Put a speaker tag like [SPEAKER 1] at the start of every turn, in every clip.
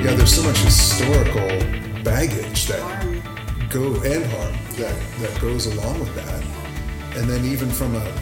[SPEAKER 1] Yeah, there's so much historical baggage that go and harm that that goes along with that, and then even from a,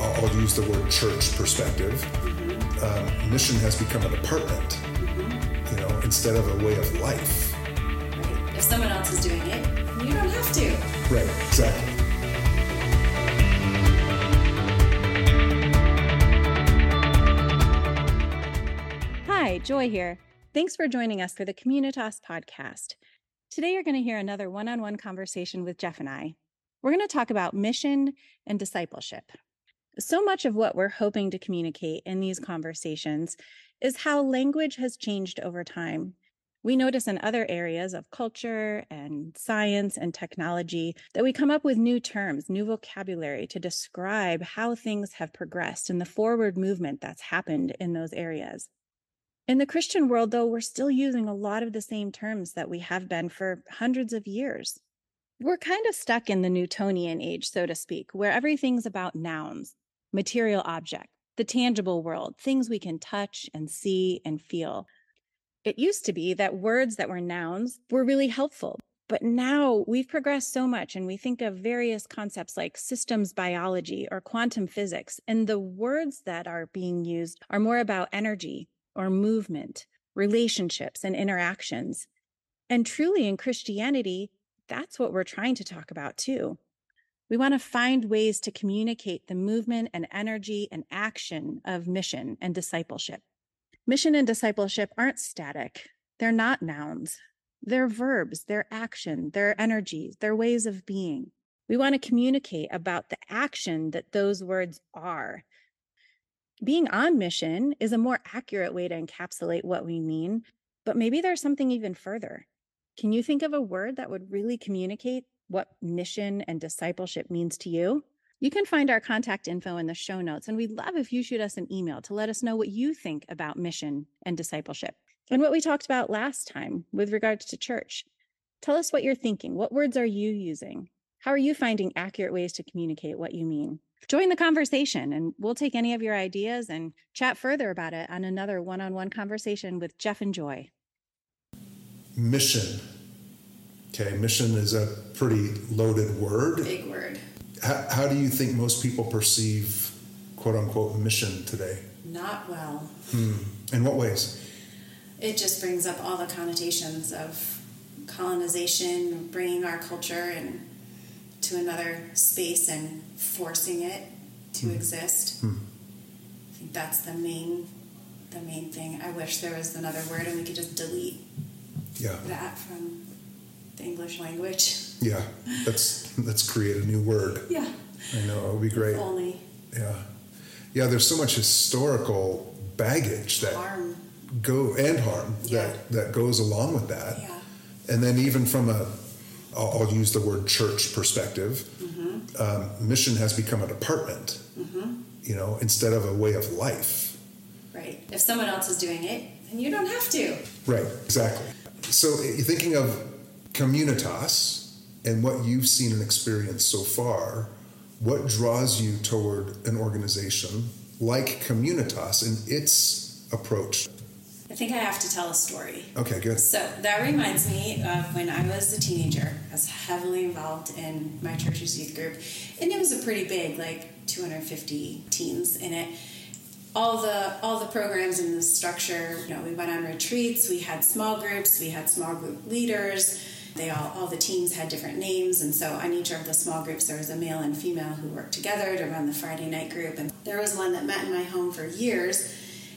[SPEAKER 1] I'll, I'll use the word church perspective, um, mission has become a department, you know, instead of a way of life.
[SPEAKER 2] Right? If someone else is doing it, you don't have to.
[SPEAKER 1] Right. Exactly.
[SPEAKER 3] Hi, Joy here. Thanks for joining us for the Communitas podcast. Today, you're going to hear another one on one conversation with Geoff and I. We're going to talk about mission and discipleship. So much of what we're hoping to communicate in these conversations is how language has changed over time. We notice in other areas of culture and science and technology that we come up with new terms, new vocabulary to describe how things have progressed and the forward movement that's happened in those areas. In the Christian world, though, we're still using a lot of the same terms that we have been for hundreds of years. We're kind of stuck in the Newtonian age, so to speak, where everything's about nouns, material object, the tangible world, things we can touch and see and feel. It used to be that words that were nouns were really helpful. But now we've progressed so much and we think of various concepts like systems biology or quantum physics. And the words that are being used are more about energy or movement, relationships, and interactions. And truly in Christianity, that's what we're trying to talk about too. We want to find ways to communicate the movement and energy and action of mission and discipleship. Mission and discipleship aren't static, they're not nouns. They're verbs, they're action, they're energies, they're ways of being. We want to communicate about the action that those words are being on mission is a more accurate way to encapsulate what we mean, but maybe there's something even further. Can you think of a word that would really communicate what mission and discipleship means to you? You can find our contact info in the show notes, and we'd love if you shoot us an email to let us know what you think about mission and discipleship and what we talked about last time with regards to church. Tell us what you're thinking. What words are you using? How are you finding accurate ways to communicate what you mean? join the conversation and we'll take any of your ideas and chat further about it on another one on one conversation with Geoff and Joy.
[SPEAKER 1] Mission. Okay, mission is a pretty loaded word.
[SPEAKER 2] Big word.
[SPEAKER 1] How, how do you think most people perceive quote unquote mission today?
[SPEAKER 2] Not well.
[SPEAKER 1] Hmm. In what ways?
[SPEAKER 2] It just brings up all the connotations of colonization, bringing our culture and to another space and forcing it to
[SPEAKER 1] Hmm.
[SPEAKER 2] exist.
[SPEAKER 1] Hmm.
[SPEAKER 2] I think that's the main the main thing. I wish there was another word and we could just delete
[SPEAKER 1] Yeah,
[SPEAKER 2] that from the English language.
[SPEAKER 1] yeah. Let's let's create a new word.
[SPEAKER 2] Yeah.
[SPEAKER 1] I know it would be great.
[SPEAKER 2] If only
[SPEAKER 1] Yeah, yeah. There's so much historical baggage that
[SPEAKER 2] harm.
[SPEAKER 1] go and harm
[SPEAKER 2] Yeah.
[SPEAKER 1] that that goes along with that.
[SPEAKER 2] Yeah.
[SPEAKER 1] And then even from a, I'll, I'll use the word church perspective.
[SPEAKER 2] Mm-hmm.
[SPEAKER 1] Um, mission has become a department. You know, instead of a way of life.
[SPEAKER 2] Right. If someone else is doing it, then you don't have to.
[SPEAKER 1] Right, exactly. So you're thinking of communitas and what you've seen and experienced so far. What draws you toward an organization like Communitas and its approach?
[SPEAKER 2] I think I have to tell a story.
[SPEAKER 1] Okay, good.
[SPEAKER 2] So that reminds me of when I was a teenager. I was heavily involved in my church's youth group, and it was a pretty big, like 250 teens in it. All the all the programs and the structure. You know, we went on retreats. We had small groups. We had small group leaders. They all all the teams had different names, and so on each of the small groups there was a male and female who worked together to run the Friday night group. And there was one that met in my home for years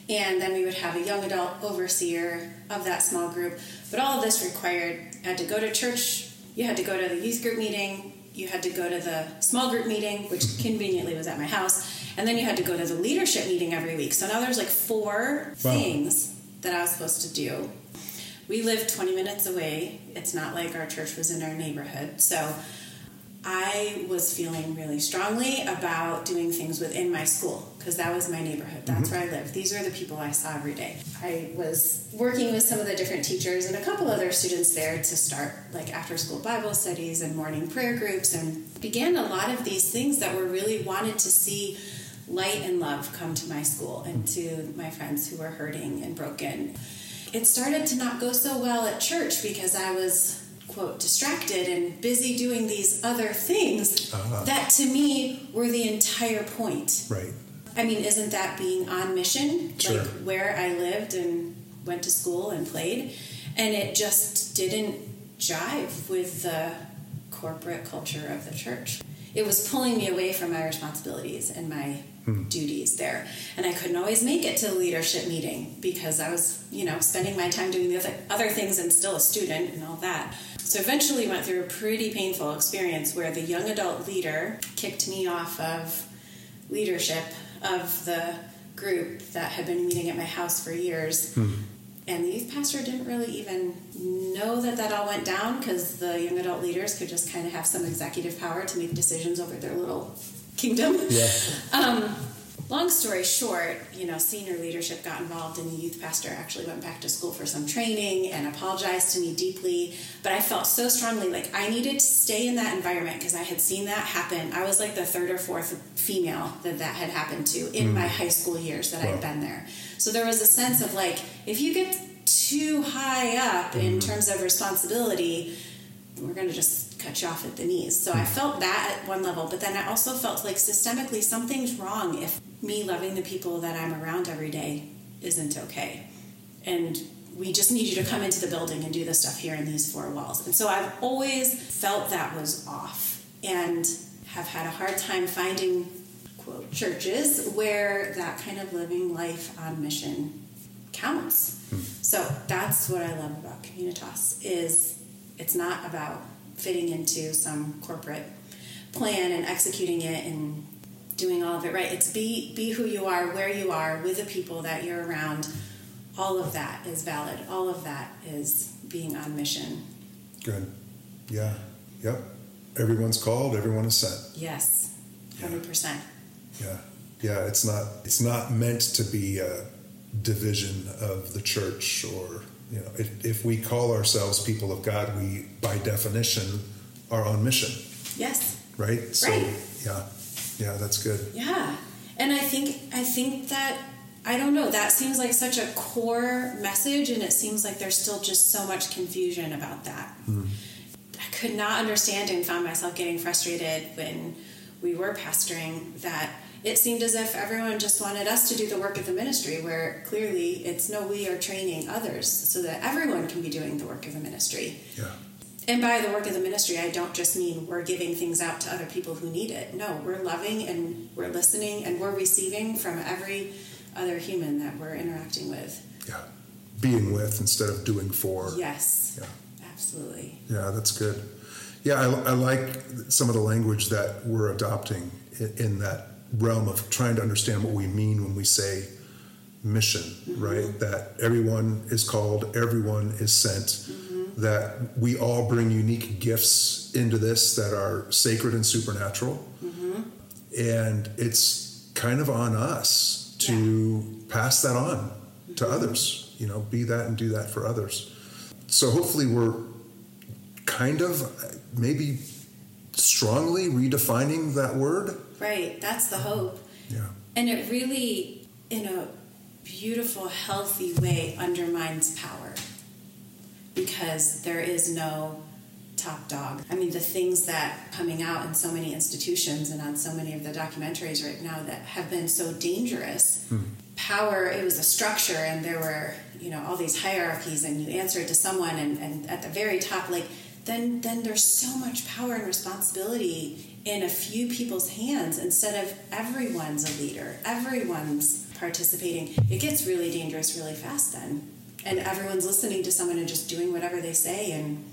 [SPEAKER 2] and then we would have a young adult overseer of that small group. But all of this required you had to go to church, you had to go to the youth group meeting, you had to go to the small group meeting, which conveniently was at my house, and then you had to go to the leadership meeting every week. So now there's like four
[SPEAKER 1] Wow.
[SPEAKER 2] things that I was supposed to do. We lived 20 minutes away. It's not like our church was in our neighborhood. So I was feeling really strongly about doing things within my school because that was my neighborhood. That's mm-hmm. where I lived. These are the people I saw every day. I was working with some of the different teachers and a couple other students there to start like after school Bible studies and morning prayer groups and began a lot of these things that were really wanted to see light and love come to my school and to my friends who were hurting and broken. it started to not go so well at church because I was quote distracted and busy doing these other things uh-huh. that to me were the entire point.
[SPEAKER 1] Right.
[SPEAKER 2] I mean, isn't that being on mission?
[SPEAKER 1] Sure.
[SPEAKER 2] Like where I lived and went to school and played, and it just didn't jive with the corporate culture of the church. It was pulling me away from my responsibilities and my hmm. duties there. And I couldn't always make it to the leadership meeting because I was, you know, spending my time doing the other, other things and still a student and all that. So eventually went through a pretty painful experience where the young adult leader kicked me off of leadership of the group that had been meeting at my house for years. Hmm and the youth pastor didn't really even know that that all went down because the young adult leaders could just kind of have some executive power to make decisions over their little kingdom.
[SPEAKER 1] Yeah.
[SPEAKER 2] Um, long story short, you know, senior leadership got involved, and the youth pastor actually went back to school for some training and apologized to me deeply. But I felt so strongly like I needed to stay in that environment because I had seen that happen. I was like the third or fourth female that that had happened to in mm. my high school years that wow. I had been there. So there was a sense of like, if you get too high up mm-hmm. in terms of responsibility, we're going to just cut you off at the knees. So I mm. felt that at one level, but then I also felt like systemically something's wrong if me loving the people that I'm around every day isn't okay. And we just need you to come into the building and do the stuff here in these four walls. And so I've always felt that was off and have had a hard time finding quote churches where that kind of living life on mission counts. Hmm. So that's what I love about Communitas is it's not about fitting into some corporate plan and executing it and doing all of it right. It's be be who you are, where you are, with the people that you're around. All of that is valid. All of that is being on mission.
[SPEAKER 1] Good. Yeah. Yep. Everyone's called, everyone is sent.
[SPEAKER 2] Yes. 100%.
[SPEAKER 1] Yeah, yeah. It's not it's not meant to be a division of the church, or you know, if, if we call ourselves people of God, we by definition are on mission.
[SPEAKER 2] Yes.
[SPEAKER 1] Right.
[SPEAKER 2] So right.
[SPEAKER 1] yeah, yeah. That's good.
[SPEAKER 2] Yeah, and I think I think that I don't know. That seems like such a core message, and it seems like there's still just so much confusion about that. Mm. I could not understand and found myself getting frustrated when we were pastoring that it seemed as if everyone just wanted us to do the work of the ministry, where clearly it's no, we are training others so that everyone can be doing the work of the ministry.
[SPEAKER 1] Yeah.
[SPEAKER 2] And by the work of the ministry, I don't just mean we're giving things out to other people who need it. No, we're loving and we're listening and we're receiving from every other human that we're interacting with.
[SPEAKER 1] Yeah. Being with instead of doing for.
[SPEAKER 2] Yes.
[SPEAKER 1] Yeah.
[SPEAKER 2] Absolutely.
[SPEAKER 1] Yeah, that's good. Yeah, I, I like some of the language that we're adopting in, in that realm of trying to understand what we mean when we say mission, mm-hmm. right? That everyone is called, everyone is sent, mm-hmm. that we all bring unique gifts into this that are sacred and supernatural. Mm-hmm. And it's kind of on us to yeah. pass that on to mm-hmm. others, you know, be that and do that for others. So hopefully we're kind of maybe strongly redefining that word
[SPEAKER 2] Right, that's the hope.
[SPEAKER 1] Yeah.
[SPEAKER 2] And it really, in a beautiful, healthy way, undermines power because there is no top dog. I mean, the things that coming out in so many institutions and on so many of the documentaries right now that have been so dangerous. Hmm. Power, it was a structure, and there were, you know, all these hierarchies, and you answered to someone, and, and at the very top, like, then then there's so much power and responsibility in a few people's hands instead of everyone's a leader, everyone's participating. It gets really dangerous really fast then. And everyone's listening to someone and just doing whatever they say and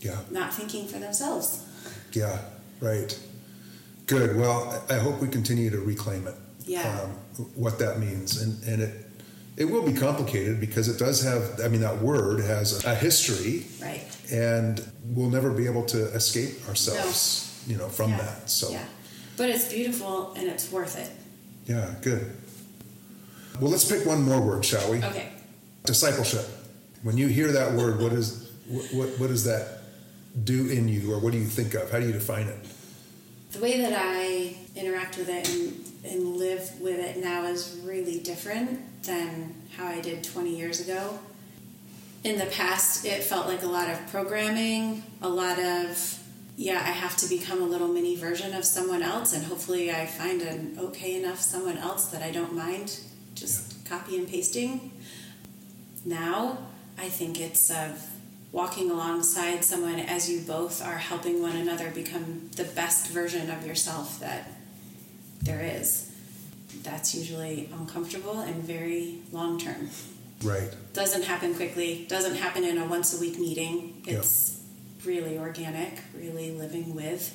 [SPEAKER 1] yeah.
[SPEAKER 2] not thinking for themselves.
[SPEAKER 1] Yeah, right. Good. Well, I hope we continue to reclaim it.
[SPEAKER 2] Yeah.
[SPEAKER 1] Um, what that means. And, and it, it will be complicated because it does have, I mean, that word has a history.
[SPEAKER 2] Right.
[SPEAKER 1] And we'll never be able to escape ourselves. No you know, from
[SPEAKER 2] yeah.
[SPEAKER 1] that. So,
[SPEAKER 2] yeah. But it's beautiful and it's worth it.
[SPEAKER 1] Yeah, good. Well, let's pick one more word, shall we?
[SPEAKER 2] Okay.
[SPEAKER 1] Discipleship. When you hear that word, what is what, what, what does that do in you, or what do you think of? How do you define it?
[SPEAKER 2] The way that I interact with it and, and live with it now is really different than how I did 20 years ago. In the past, it felt like a lot of programming, a lot of, yeah, I have to become a little mini version of someone else, and hopefully I find an okay enough someone else that I don't mind just yeah. copy and pasting. Now, I think it's of walking alongside someone as you both are helping one another become the best version of yourself that there is. That's usually uncomfortable and very long term.
[SPEAKER 1] Right.
[SPEAKER 2] Doesn't happen quickly, doesn't happen in a once a week meeting. It's yep. really organic, really living with.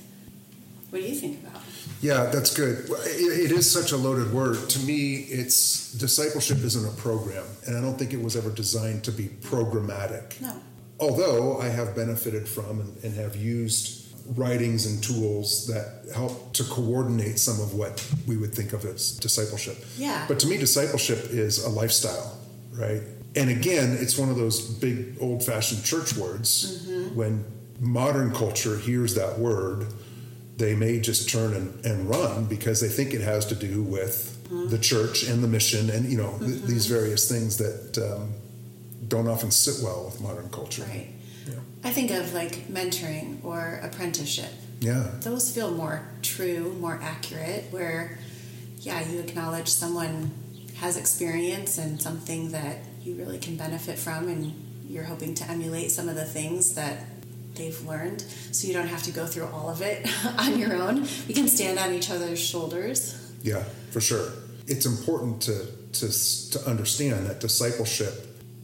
[SPEAKER 2] What do you think about?
[SPEAKER 1] Yeah, that's good. It is such a loaded word. To me, it's discipleship isn't a program, and I don't think it was ever designed to be programmatic.
[SPEAKER 2] No.
[SPEAKER 1] Although I have benefited from and, and have used writings and tools that help to coordinate some of what we would think of as discipleship.
[SPEAKER 2] Yeah.
[SPEAKER 1] But to me, discipleship is a lifestyle right? And again, it's one of those big old fashioned church words. Mm-hmm. When modern culture hears that word, they may just turn and, and run because they think it has to do with mm-hmm. the church and the mission and, you know, mm-hmm. th- these various things that um, don't often sit well with modern culture.
[SPEAKER 2] Right. Yeah. I think of like mentoring or apprenticeship.
[SPEAKER 1] Yeah.
[SPEAKER 2] Those feel more true, more accurate, where, yeah, you acknowledge someone has experience and something that you really can benefit from and you're hoping to emulate some of the things that they've learned. So you don't have to go through all of it on your own. We can stand on each other's shoulders.
[SPEAKER 1] Yeah for sure. It's important to to to understand that discipleship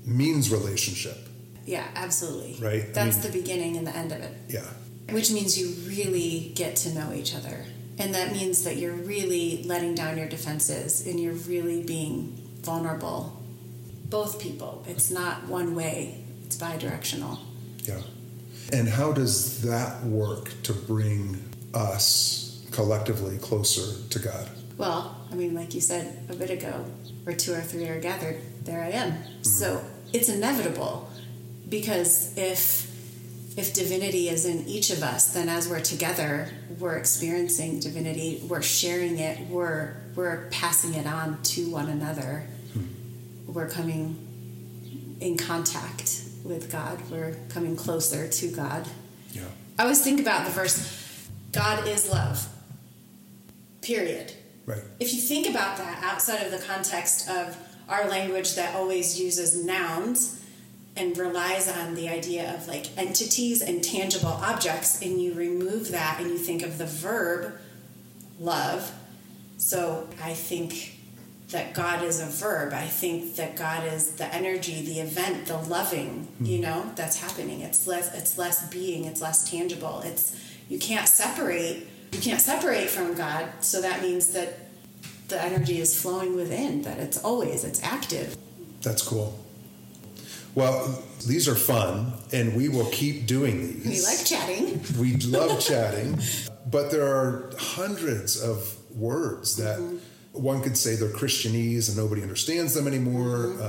[SPEAKER 1] means relationship.
[SPEAKER 2] Yeah absolutely.
[SPEAKER 1] Right?
[SPEAKER 2] That's I mean, the beginning and the end of it.
[SPEAKER 1] Yeah.
[SPEAKER 2] Which means you really get to know each other and that means that you're really letting down your defenses and you're really being vulnerable. Both people. It's not one way, it's bi directional.
[SPEAKER 1] Yeah. And how does that work to bring us collectively closer to God?
[SPEAKER 2] Well, I mean, like you said a bit ago, where two or three are gathered, there I am. Mm-hmm. So it's inevitable because if if divinity is in each of us, then as we're together, we're experiencing divinity, we're sharing it, we're we're passing it on to one another. Hmm. We're coming in contact with God. We're coming closer to God.
[SPEAKER 1] Yeah.
[SPEAKER 2] I always think about the verse, God is love. Period.
[SPEAKER 1] Right.
[SPEAKER 2] If you think about that outside of the context of our language that always uses nouns, and relies on the idea of like entities and tangible objects, and you remove that and you think of the verb love. So I think that God is a verb. I think that God is the energy, the event, the loving, you hmm. know, that's happening. It's less it's less being, it's less tangible. It's you can't separate you can't separate from God, so that means that the energy is flowing within, that it's always, it's active.
[SPEAKER 1] That's cool. Well, these are fun, and we will keep doing
[SPEAKER 2] these. We like chatting.
[SPEAKER 1] We love chatting, but there are hundreds of words that mm-hmm. one could say they're Christianese and nobody understands them anymore. Mm-hmm.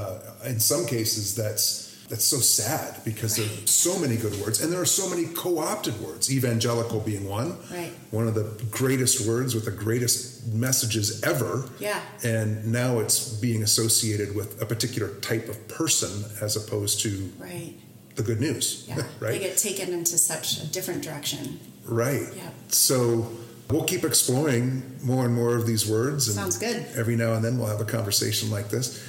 [SPEAKER 1] Uh, in some cases, that's that's so sad because right. there are so many good words and there are so many co-opted words. Evangelical being one.
[SPEAKER 2] Right.
[SPEAKER 1] One of the greatest words with the greatest messages ever.
[SPEAKER 2] Yeah.
[SPEAKER 1] And now it's being associated with a particular type of person as opposed to
[SPEAKER 2] right.
[SPEAKER 1] the good news
[SPEAKER 2] yeah. right? They get taken into such a different direction.
[SPEAKER 1] Right.
[SPEAKER 2] Yeah.
[SPEAKER 1] So we'll keep exploring more and more of these words and
[SPEAKER 2] sounds good.
[SPEAKER 1] every now and then we'll have a conversation like this.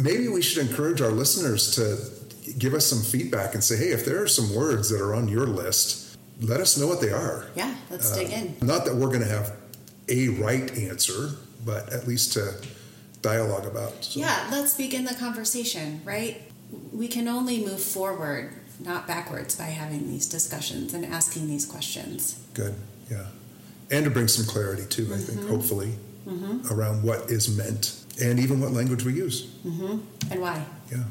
[SPEAKER 1] Maybe we should encourage our listeners to give us some feedback and say, hey, if there are some words that are on your list, let us know what they are.
[SPEAKER 2] Yeah, let's dig in.
[SPEAKER 1] Not that we're going to have a right answer, but at least to dialogue about.
[SPEAKER 2] So. Yeah, let's begin the conversation, right? We can only move forward, not backwards, by having these discussions and asking these questions.
[SPEAKER 1] Good, yeah. And to bring some clarity, too, mm-hmm. I think, mm-hmm. hopefully, mm-hmm. around what is meant and even what language we use.
[SPEAKER 2] Mm-hmm. And why.
[SPEAKER 1] Yeah,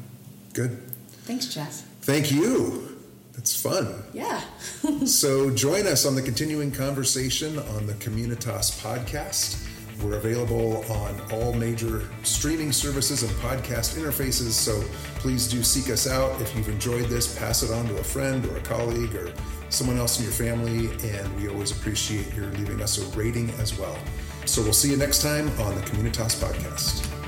[SPEAKER 1] good.
[SPEAKER 2] Thanks, Geoff.
[SPEAKER 1] Thank you. That's fun.
[SPEAKER 2] Yeah.
[SPEAKER 1] so join us on the continuing conversation on the Communitas podcast. We're available on all major streaming services and podcast interfaces, so please do seek us out. If you've enjoyed this, pass it on to a friend or a colleague or someone else in your family, and we always appreciate your leaving us a rating as well. So we'll see you next time on the Communitas podcast.